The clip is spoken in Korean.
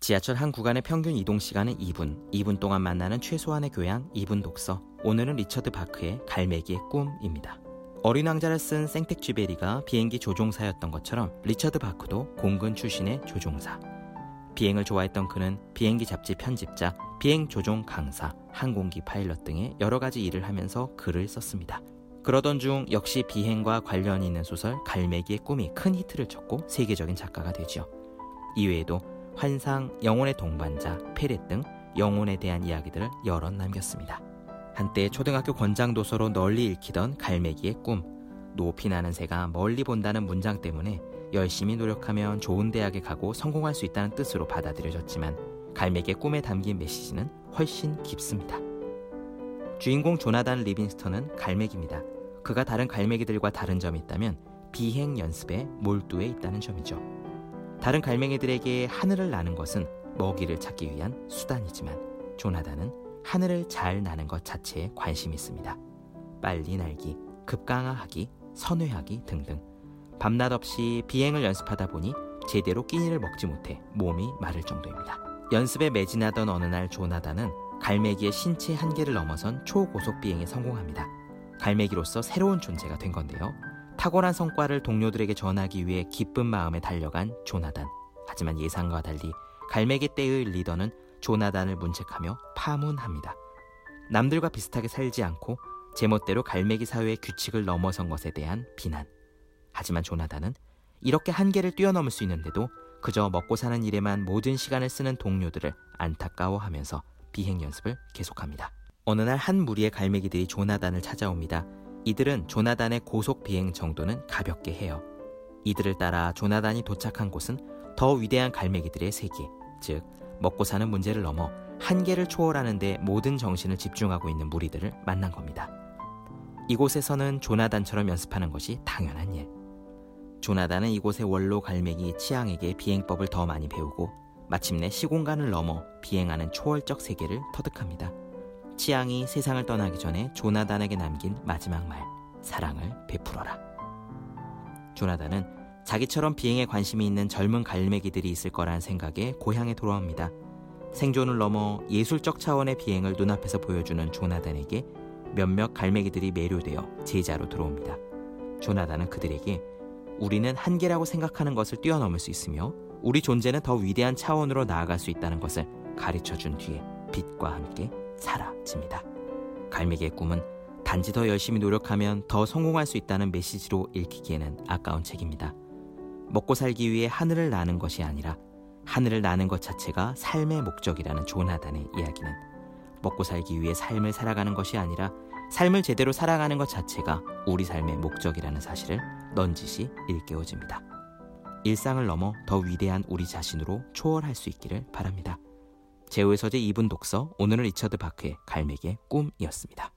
지하철 한 구간의 평균 이동 시간은 2분, 2분 동안 만나는 최소한의 교양 2분 독서. 오늘은 리처드 바크의 갈매기의 꿈입니다. 어린 왕자를 쓴 생텍쥐페리가 비행기 조종사였던 것처럼 리처드 바크도 공군 출신의 조종사. 비행을 좋아했던 그는 비행기 잡지 편집자, 비행 조종 강사, 항공기 파일럿 등의 여러 가지 일을 하면서 글을 썼습니다. 그러던 중 역시 비행과 관련이 있는 소설 갈매기의 꿈이 큰 히트를 쳤고 세계적인 작가가 되죠. 이외에도 환상, 영혼의 동반자, 페렛 등 영혼에 대한 이야기들을 여럿 남겼습니다. 한때 초등학교 권장 도서로 널리 읽히던 갈매기의 꿈, 높이 나는 새가 멀리 본다는 문장 때문에 열심히 노력하면 좋은 대학에 가고 성공할 수 있다는 뜻으로 받아들여졌지만 갈매기의 꿈에 담긴 메시지는 훨씬 깊습니다. 주인공 조나단 리빙스턴은 갈매기입니다. 그가 다른 갈매기들과 다른 점이 있다면 비행 연습에 몰두해 있다는 점이죠. 다른 갈매기들에게 하늘을 나는 것은 먹이를 찾기 위한 수단이지만 조나단은 하늘을 잘 나는 것 자체에 관심이 있습니다. 빨리 날기, 급강하하기, 선회하기 등등. 밤낮 없이 비행을 연습하다 보니 제대로 끼니를 먹지 못해 몸이 마를 정도입니다. 연습에 매진하던 어느 날 조나단은 갈매기의 신체 한계를 넘어선 초고속 비행에 성공합니다. 갈매기로서 새로운 존재가 된 건데요. 탁월한 성과를 동료들에게 전하기 위해 기쁜 마음에 달려간 조나단. 하지만 예상과 달리 갈매기 때의 리더는 조나단을 문책하며 파문합니다. 남들과 비슷하게 살지 않고 제멋대로 갈매기 사회의 규칙을 넘어선 것에 대한 비난. 하지만 조나단은 이렇게 한계를 뛰어넘을 수 있는데도 그저 먹고 사는 일에만 모든 시간을 쓰는 동료들을 안타까워하면서 비행 연습을 계속합니다. 어느 날 한 무리의 갈매기들이 조나단을 찾아옵니다. 이들은 조나단의 고속 비행 정도는 가볍게 해요. 이들을 따라 조나단이 도착한 곳은 더 위대한 갈매기들의 세계, 즉 먹고 사는 문제를 넘어 한계를 초월하는 데 모든 정신을 집중하고 있는 무리들을 만난 겁니다. 이곳에서는 조나단처럼 연습하는 것이 당연한 일. 조나단은 이곳의 원로 갈매기 치앙에게 비행법을 더 많이 배우고 마침내 시공간을 넘어 비행하는 초월적 세계를 터득합니다. 치앙이 세상을 떠나기 전에 조나단에게 남긴 마지막 말, 사랑을 베풀어라. 조나단은 자기처럼 비행에 관심이 있는 젊은 갈매기들이 있을 거라는 생각에 고향에 돌아옵니다. 생존을 넘어 예술적 차원의 비행을 눈앞에서 보여주는 조나단에게 몇몇 갈매기들이 매료되어 제자로 들어옵니다. 조나단은 그들에게 우리는 한계라고 생각하는 것을 뛰어넘을 수 있으며 우리 존재는 더 위대한 차원으로 나아갈 수 있다는 것을 가르쳐 준 뒤에 빛과 함께 사라집니다. 갈매기의 꿈은 단지 더 열심히 노력하면 더 성공할 수 있다는 메시지로 읽히기에는 아까운 책입니다. 먹고 살기 위해 하늘을 나는 것이 아니라 하늘을 나는 것 자체가 삶의 목적이라는 조나단의 이야기는 먹고 살기 위해 삶을 살아가는 것이 아니라 삶을 제대로 살아가는 것 자체가 우리 삶의 목적이라는 사실을 넌지시 일깨워집니다. 일상을 넘어 더 위대한 우리 자신으로 초월할 수 있기를 바랍니다. 제우의 서재 2분 독서 오늘은 리처드 바크의 갈매기의 꿈이었습니다.